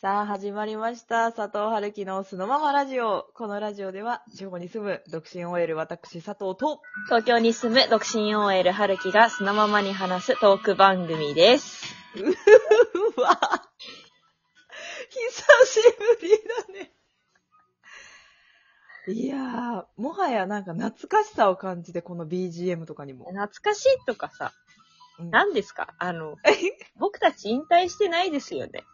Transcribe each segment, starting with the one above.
さあ、始まりました。佐藤春樹のそのままラジオ。このラジオでは、地方に住む独身 OL 私佐藤と、東京に住む独身 OL 春樹がそのままに話すトーク番組です。うわ久しぶりだね。いやー、もはやなんか懐かしさを感じて、この BGM とかにも。懐かしいとかさ、うん何ですか？あの、僕たち引退してないですよね。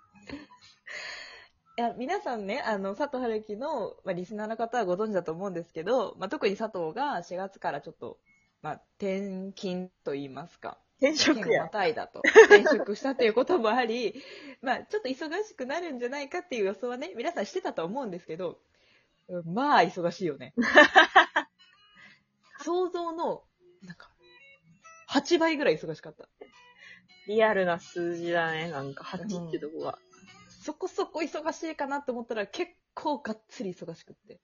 いや、皆さんね、あの、佐藤春樹の、まあ、リスナーの方はご存知だと思うんですけど、まあ、特に佐藤が4月からちょっと、まあ、転勤と言いますか。転職県をまや。たいだと。転職したということもあり、まあ、ちょっと忙しくなるんじゃないかっていう予想はね、皆さんしてたと思うんですけど、うんまあ、忙しいよね。想像の、なんか、8倍ぐらい忙しかった。リアルな数字だね。なんか8ってとこが。そこそこ忙しいかなと思ったら結構がっつり忙しくって。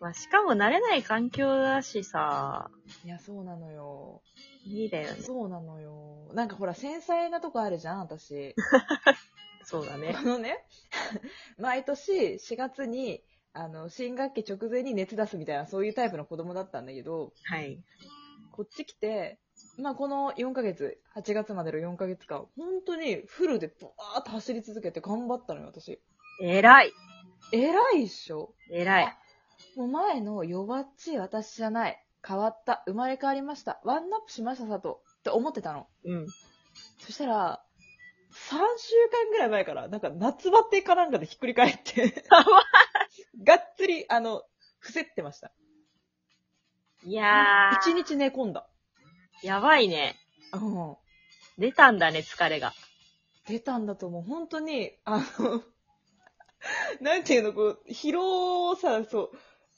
まあ、しかも慣れない環境だしさ、いや、そうなのよ。いいだよね。そうなのよ。なんかほら、繊細なとこあるじゃん、私。そうだねあ。のね、毎年4月に、あの、新学期直前に熱出すみたいな、そういうタイプの子供だったんだけど、はい。こっち来て、まあこの4ヶ月、8月までの4ヶ月間、本当にフルでブワーッと走り続けて頑張ったのよ、私。偉い。偉いっしょ？偉い。もう前の弱っちい私じゃない。変わった。生まれ変わりました。ワンナップしました、佐藤。って思ってたの。うん。そしたら、3週間ぐらい前から、なんか夏バテかなんかでひっくり返って、がっつり、あの、伏せってました。いやー。一日寝込んだ。やばいね。うん。出たんだね、疲れが。出たんだと思う。本当に、あの、なんていうの、こう、疲労をさ、そ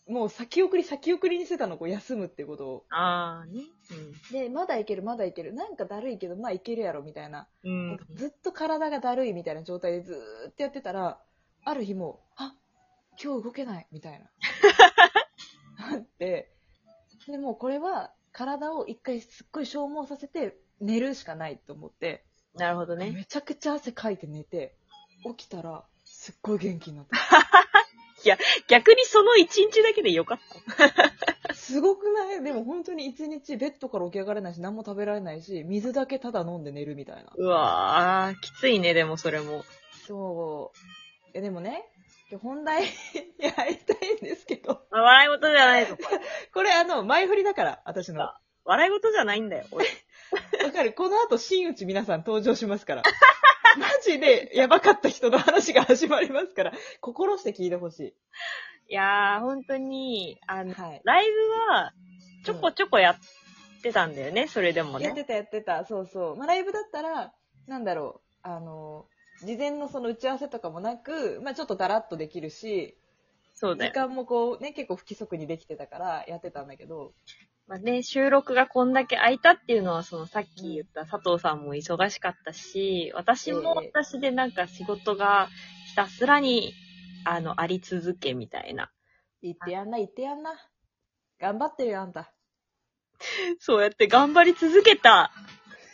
う、もう先送り先送りにしてたの、こう、休むってことを。あーね。で、まだいける、まだいける。なんかだるいけど、まあいけるやろ、みたいな。うん。ずっと体がだるいみたいな状態でずーっとやってたら、ある日もう、あ、今日動けない、みたいな。なって、で、もうこれは体を一回すっごい消耗させて寝るしかないと思って、なるほどね。めちゃくちゃ汗かいて寝て、起きたら、すっごい元気になった。逆にその一日だけでよかった。すごくない？でも本当に一日ベッドから起き上がれないし、何も食べられないし、水だけただ飲んで寝るみたいな。うわー、きついね、でもそれも。そう。え、でもね、今日本題 に入りたいんですけど、あ笑い事じゃないぞ。これあの、前振りだから、私の。わ笑い事じゃないんだよ。俺 かるこの後、真打ち皆さん登場しますから。マジでやばかった人の話が始まりますから、心して聞いてほしいやー、本当に、あい。の、はい。ライブは、ちょこちょこやってたんだよね、それでもね。やってたやってた、そうそう。まあ、ライブだったら、なんだろう、あの、事前のその打ち合わせとかもなく、まあ、ちょっとだらっとできるし、時そうだよ。間もこうね、結構不規則にできてたからやってたんだけど、まあね、収録がこんだけ空いたっていうのは、そのさっき言った佐藤さんも忙しかったし、私もええ私でなんか仕事がひたすらに、あの、あり続けみたいな。言ってやんな、言ってやんな。頑張ってるよ、あんた。そうやって頑張り続けた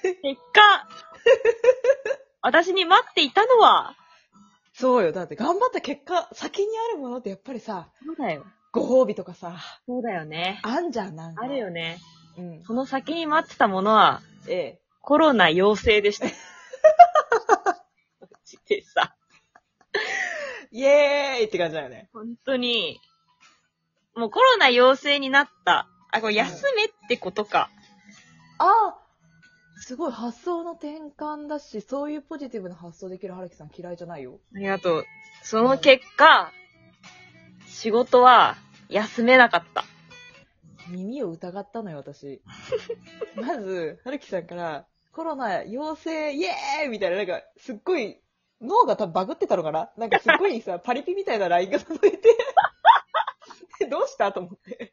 結果、私に待っていたのは、そうよ。だって頑張った結果、先にあるものってやっぱりさ、そうだよ。ご褒美とかさ、そうだよね。あんじゃん、なんか。あるよね。うん。その先に待ってたものは、ええ。コロナ陽性でした。マジでさ、イエーイって感じだよね。本当に、もうコロナ陽性になった。あ、これ休めってことか。ああすごい発想の転換だし、そういうポジティブな発想できる春樹さん嫌いじゃないよ。ありがとう。その結果、仕事は休めなかった。耳を疑ったのよ、私。まず、春樹さんから、コロナ陽性イエーイみたいな、なんか、すっごい、脳が多分バグってたのかな？なんかすっごいさ、パリピみたいな LINE が届いて、どうした？と思って。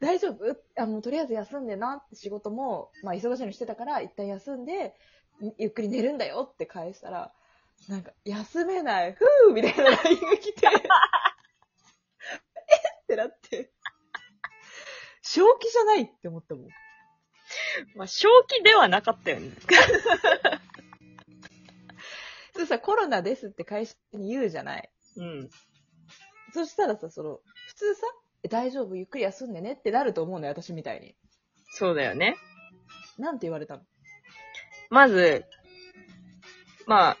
大丈夫？あの、とりあえず休んでなって仕事も、まあ忙しいのしてたから、一旦休んで、ゆっくり寝るんだよって返したら、なんか、休めない、ふーみたいな LINE が来て、え？ってなって、正気じゃないって思ったもん。まあ、正気ではなかったよね。普通さ、コロナですって会社に言うじゃない。うん。そしたらさ、その、普通さ、え大丈夫、ゆっくり休んでね？ってなると思うのよ、私みたいに。そうだよね。なんて言われたの？まず、まあ、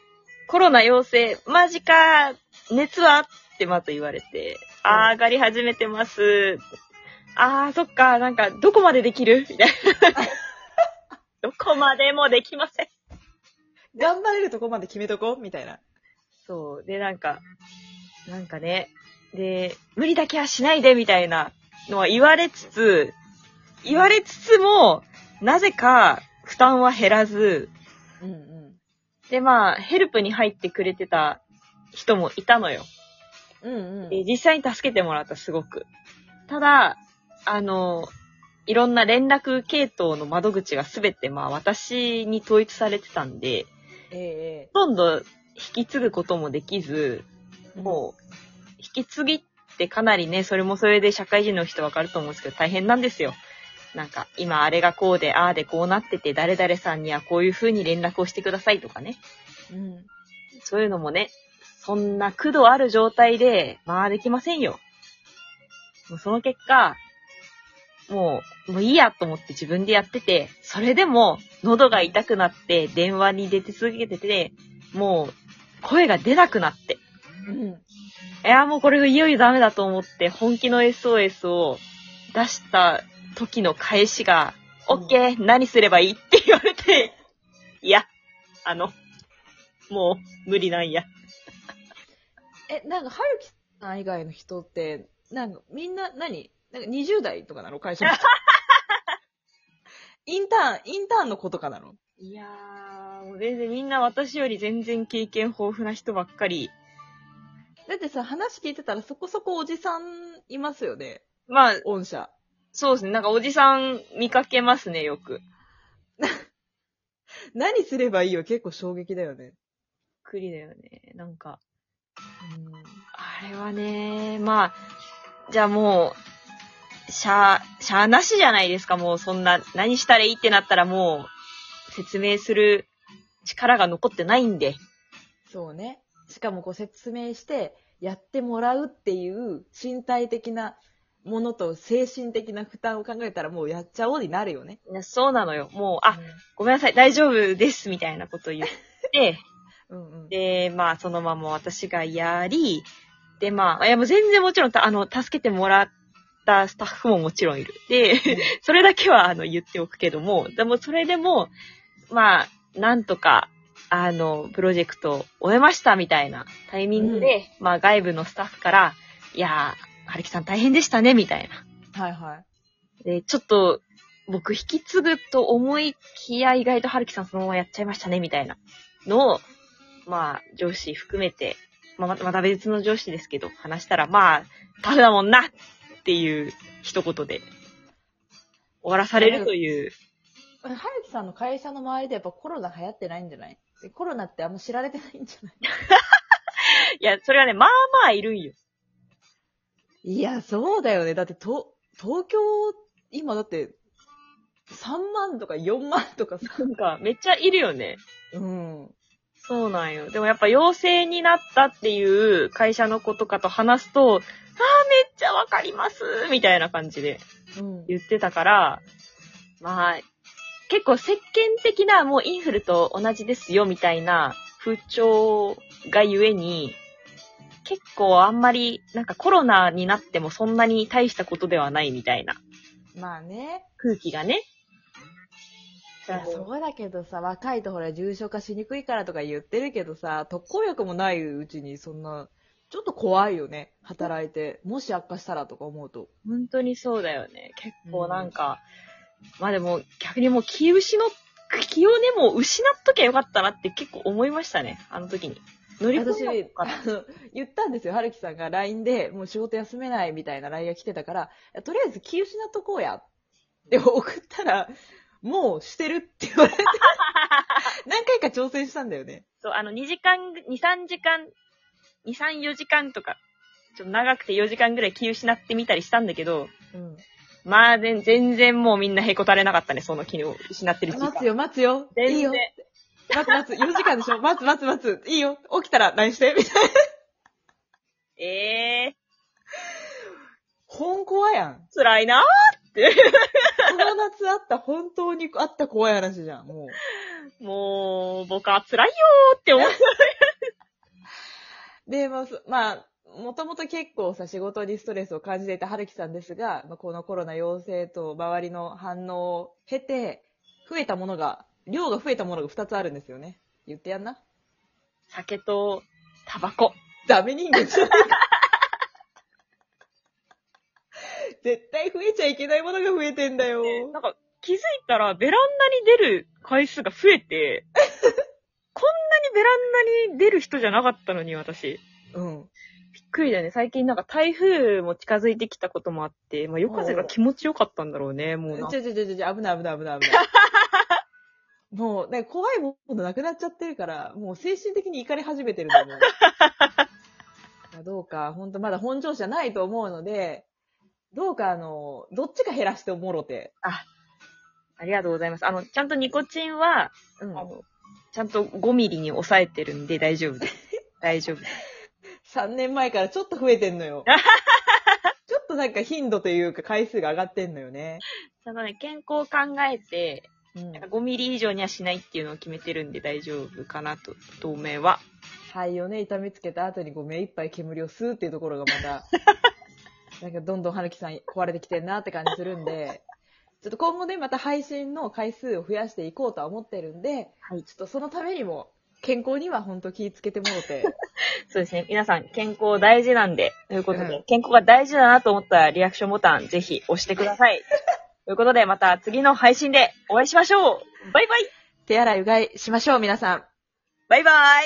コロナ陽性、マジか、熱はってまず言われて、あー、上がり始めてます。あー、そっか、なんか、どこまでできる？みたいな。どこまでもできません。頑張れるとこまで決めとこ？うみたいな。そう。で、なんか、なんかね、で、無理だけはしないで、みたいなのは言われつつ、言われつつも、なぜか負担は減らず、うんうん。で、まあ、ヘルプに入ってくれてた人もいたのよ。うんうん。で実際に助けてもらった、すごく。ただ、あの、いろんな連絡系統の窓口がすべて、まあ、私に統一されてたんで、ええほとんど引き継ぐこともできず、ええもう、引き継ぎってかなりね、それもそれで社会人の人わかると思うんですけど、大変なんですよ。なんか、今あれがこうで、ああでこうなってて、誰々さんにはこういう風に連絡をしてくださいとかね。うん。そういうのもね、そんな苦度ある状態で、まあできませんよ。もうその結果、もう、もういいやと思って自分でやってて、それでも喉が痛くなって電話に出て続けてて、もう声が出なくなって。うん。いや、もうこれいよいよダメだと思って、本気の SOS を出した時の返しが、うん OK! 何すればいいって言われて、いや、あの、もう無理なんや。え、なんか、はるきさん以外の人って、なんか、みんな何、なんか20代とかなの？会社の人。インターン、インターンの子とかなの？いやー、もう全然みんな私より全然経験豊富な人ばっかり。だってさ、話聞いてたらそこそこおじさんいますよね。まあ、御社。そうですね。なんかおじさん見かけますね、よく。何すればいいよ結構衝撃だよね。くりだよね。なんか、うん。あれはね、まあ、じゃあもう、しゃー、しゃーなしじゃないですか、もうそんな、何したらいいってなったらもう、説明する力が残ってないんで。そうね。しかもこう説明して、やってもらうっていう身体的なものと精神的な負担を考えたらもうやっちゃおうになるよね。ねそうなのよ。もう、あ、ごめんなさい、大丈夫です、みたいなこと言って、うんうん。で、まあ、そのまま私がやり、で、まあ、いや、もう全然もちろん、たあの、助けてもらったスタッフももちろんいる。で、それだけは、あの、言っておくけども、でも、それでも、まあ、なんとか、あの、プロジェクト終えました、みたいなタイミングで、まあ、外部のスタッフから、いやー、はるきさん大変でしたね、みたいな。はいはい。で、ちょっと、僕引き継ぐと思いきや意外と春樹さんそのままやっちゃいましたね、みたいなのを、まあ、上司含めて、まあ、ままた別の上司ですけど、話したら、まあ、タフだもんなっていう一言で、終わらされるという。はるきさんの会社の周りでやっぱコロナ流行ってないんじゃない？でコロナってあんま知られてないんじゃない？いや、それはね、まあまあいるんよ。いや、そうだよね。だって、と、東京、今だって、3万とか4万とかさ。なんか、めっちゃいるよね。うん。そうなんよ。でもやっぱ陽性になったっていう会社の子とかと話すと、ああ、めっちゃわかりますみたいな感じでうん。言ってたから、まあ、結構世間的なもうインフルと同じですよみたいな風潮がゆえに、結構あんまりなんかコロナになってもそんなに大したことではないみたいなまあね。空気がね。いや、そうだけどさ、若いとほら重症化しにくいからとか言ってるけどさ、特効薬もないうちにそんな、ちょっと怖いよね。働いて。もし悪化したらとか思うと。本当にそうだよね。結構なんか、まあでも逆にもう気失っ、気をねもう失っときゃよかったなって結構思いましたね。あの時に。乗り込私、んだのかなあの、言ったんですよ。はるきさんが LINE で、もう仕事休めないみたいな LINE が来てたから、とりあえず気失っとこうや。で、送ったら、もうしてるって言われて、何回か挑戦したんだよね。そう、あの、2時間、2、3時間、2、3、4時間とか、ちょっと長くて4時間ぐらい気失ってみたりしたんだけど、うん。まあ、全全然もうみんなへこたれなかったね、その気を失ってる時間。待つよ、待つよ。全然いいよ。待つ待つ、4時間でしょ 待つ待つ待つ。いいよ。起きたら LINE して？みたいな。ええ本コアやん。ー、辛いなこの夏あった本当にあった怖い話じゃん、もう。もう、僕は辛いよーって思う。で、まあ、そまあ、もともと結構さ、仕事にストレスを感じていた春樹さんですが、まあ、このコロナ陽性と周りの反応を経て、増えたものが、量が増えたものが2つあるんですよね。言ってやんな。酒とタバコ。ダメ人間じゃないか。絶対増えちゃいけないものが増えてんだよ。なんか気づいたらベランダに出る回数が増えて、こんなにベランダに出る人じゃなかったのに私。うん。くりだよね。最近なんか台風も近づいてきたこともあって、まあ夜風が気持ちよかったんだろうね、もうな。ちょちょちょちょ、危ない危ない危ない危ない。もう、なんか怖いものなくなっちゃってるから、もう精神的に怒り始めてると思う。まあどうか、本当まだ本調子じゃないと思うので、どうかあの、どっちか減らしてもろて。ありがとうございます。あの、ちゃんとニコチンは、うんあ。の、ちゃんと5ミリに抑えてるんで大丈夫です。大丈夫です。3年前からちょっと増えてんのよ。ちょっとなんか頻度というか回数が上がってんのよね。ちゃんとね、健康を考えて、うんなんか5ミリ以上にはしないっていうのを決めてるんで大丈夫かなと、当面は。肺をね、痛めつけた後にこう目いっぱい煙を吸うっていうところがまた、なんかどんどん春樹さん壊れてきてんなって感じするんで、ちょっと今後ね、また配信の回数を増やしていこうとは思ってるんで、はいちょっとそのためにも、健康には本当気をつけてもろて、そうですね。皆さん、健康大事なんで、ということで、うん健康が大事だなと思ったらリアクションボタンぜひ押してください。ということで、また次の配信でお会いしましょうバイバイ手洗いうがいしましょう、皆さん。バイバイ